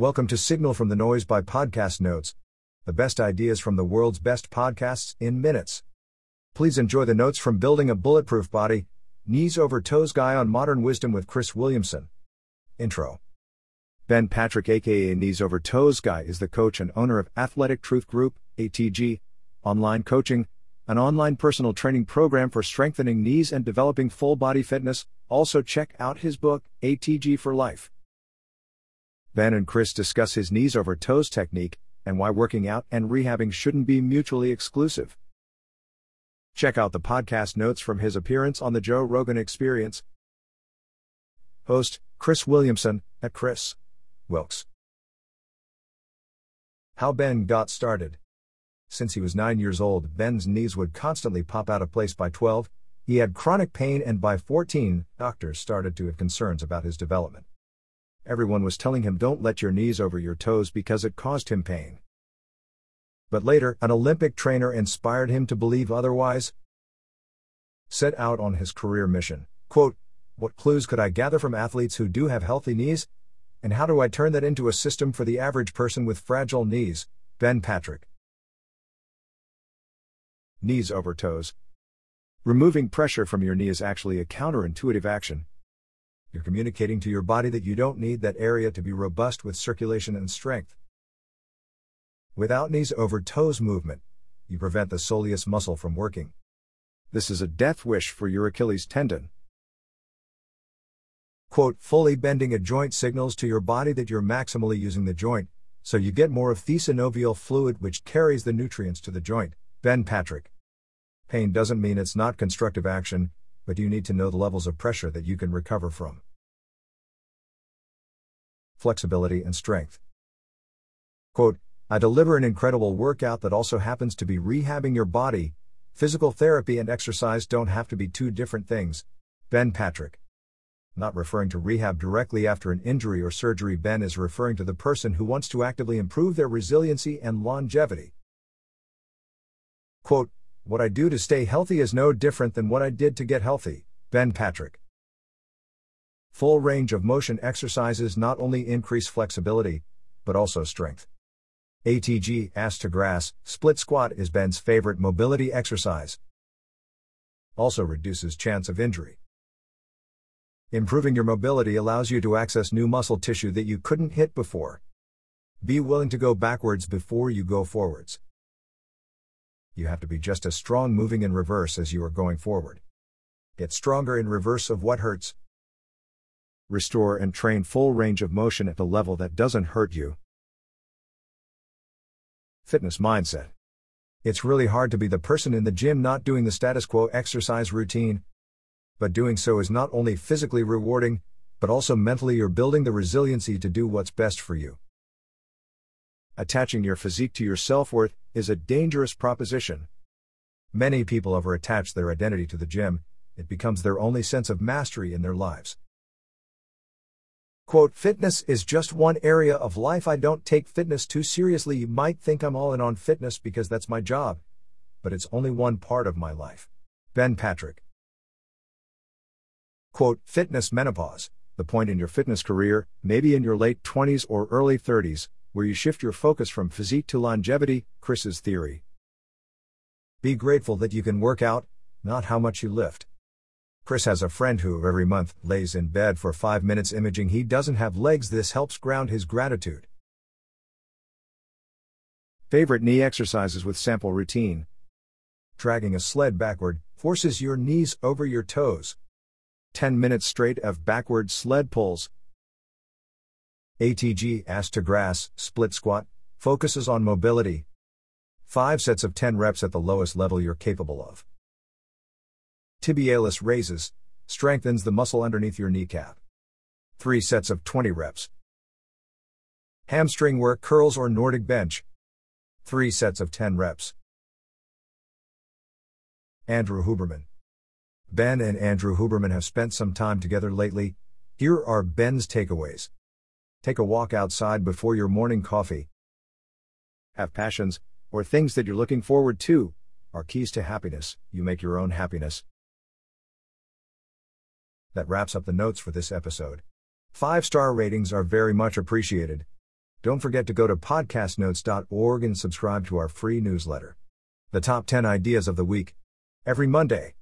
Welcome to Signal from the Noise by Podcast Notes, the best ideas from the world's best podcasts in minutes. Please enjoy the notes from Building a Bulletproof Body, Knees Over Toes Guy on Modern Wisdom with Chris Williamson. Intro. Ben Patrick, aka Knees Over Toes Guy, is the coach and owner of Athletic Truth Group, ATG, online coaching, an online personal training program for strengthening knees and developing full body fitness. Also, check out his book, ATG for Life. Ben and Chris discuss his knees over toes technique and why working out and rehabbing shouldn't be mutually exclusive. Check out the podcast notes from his appearance on the Joe Rogan Experience. Host Chris Williamson at Chris Wilkes. How Ben got started. Since he was 9 years old, Ben's knees would constantly pop out of place by 12. He had chronic pain, and by 14, doctors started to have concerns about his development. Everyone was telling him don't let your knees over your toes because it caused him pain. But later, an Olympic trainer inspired him to believe otherwise. Set out on his career mission. Quote, What clues could I gather from athletes who do have healthy knees? And how do I turn that into a system for the average person with fragile knees? Ben Patrick knees over toes. Removing pressure from your knee is actually a counterintuitive action. You're communicating to your body that you don't need that area to be robust with circulation and strength. Without knees over toes movement, you prevent the soleus muscle from working. This is a death wish for your Achilles tendon. Quote, fully bending a joint signals to your body that you're maximally using the joint, so you get more of the synovial fluid which carries the nutrients to the joint. Ben Patrick. Pain doesn't mean it's not constructive action, but you need to know the levels of pressure that you can recover from. Flexibility and strength. Quote, I deliver an incredible workout that also happens to be rehabbing your body. Physical therapy and exercise don't have to be two different things. Ben Patrick. Not referring to rehab directly after an injury or surgery, Ben is referring to the person who wants to actively improve their resiliency and longevity. Quote, What I do to stay healthy is no different than what I did to get healthy. Ben Patrick. Full range of motion exercises not only increase flexibility, but also strength. ATG ass to grass, split squat is Ben's favorite mobility exercise. Also reduces chance of injury. Improving your mobility allows you to access new muscle tissue that you couldn't hit before. Be willing to go backwards before you go forwards you have to be just as strong moving in reverse as you are going forward. Get stronger in reverse of what hurts. Restore and train full range of motion at a level that doesn't hurt you. Fitness mindset. It's really hard to be the person in the gym not doing the status quo exercise routine. But doing so is not only physically rewarding, but also mentally you're building the resiliency to do what's best for you. Attaching your physique to your self worth is a dangerous proposition. Many people overattach their identity to the gym, it becomes their only sense of mastery in their lives. Quote, fitness is just one area of life. I don't take fitness too seriously. You might think I'm all in on fitness because that's my job, but it's only one part of my life. Ben Patrick. Quote, fitness menopause, the point in your fitness career, maybe in your late 20s or early 30s, where you shift your focus from physique to longevity, Chris's theory. Be grateful that you can work out, not how much you lift. Chris has a friend who every month lays in bed for 5 minutes imaging he doesn't have legs. This helps ground his gratitude. Favorite knee exercises with sample routine. Dragging a sled backward forces your knees over your toes. 10 minutes straight of backward sled pulls, ATG ass to grass, split squat, focuses on mobility. 5 sets of 10 reps at the lowest level you're capable of. Tibialis raises, strengthens the muscle underneath your kneecap. 3 sets of 20 reps. Hamstring work curls or Nordic bench. 3 sets of 10 reps. Andrew Huberman. Ben and Andrew Huberman have spent some time together lately. Here are Ben's takeaways. Take a walk outside before your morning coffee. Have passions, or things that you're looking forward to, are keys to happiness. You make your own happiness. That wraps up the notes for this episode. Five star ratings are very much appreciated. Don't forget to go to podcastnotes.org and subscribe to our free newsletter. The top 10 ideas of the week. Every Monday.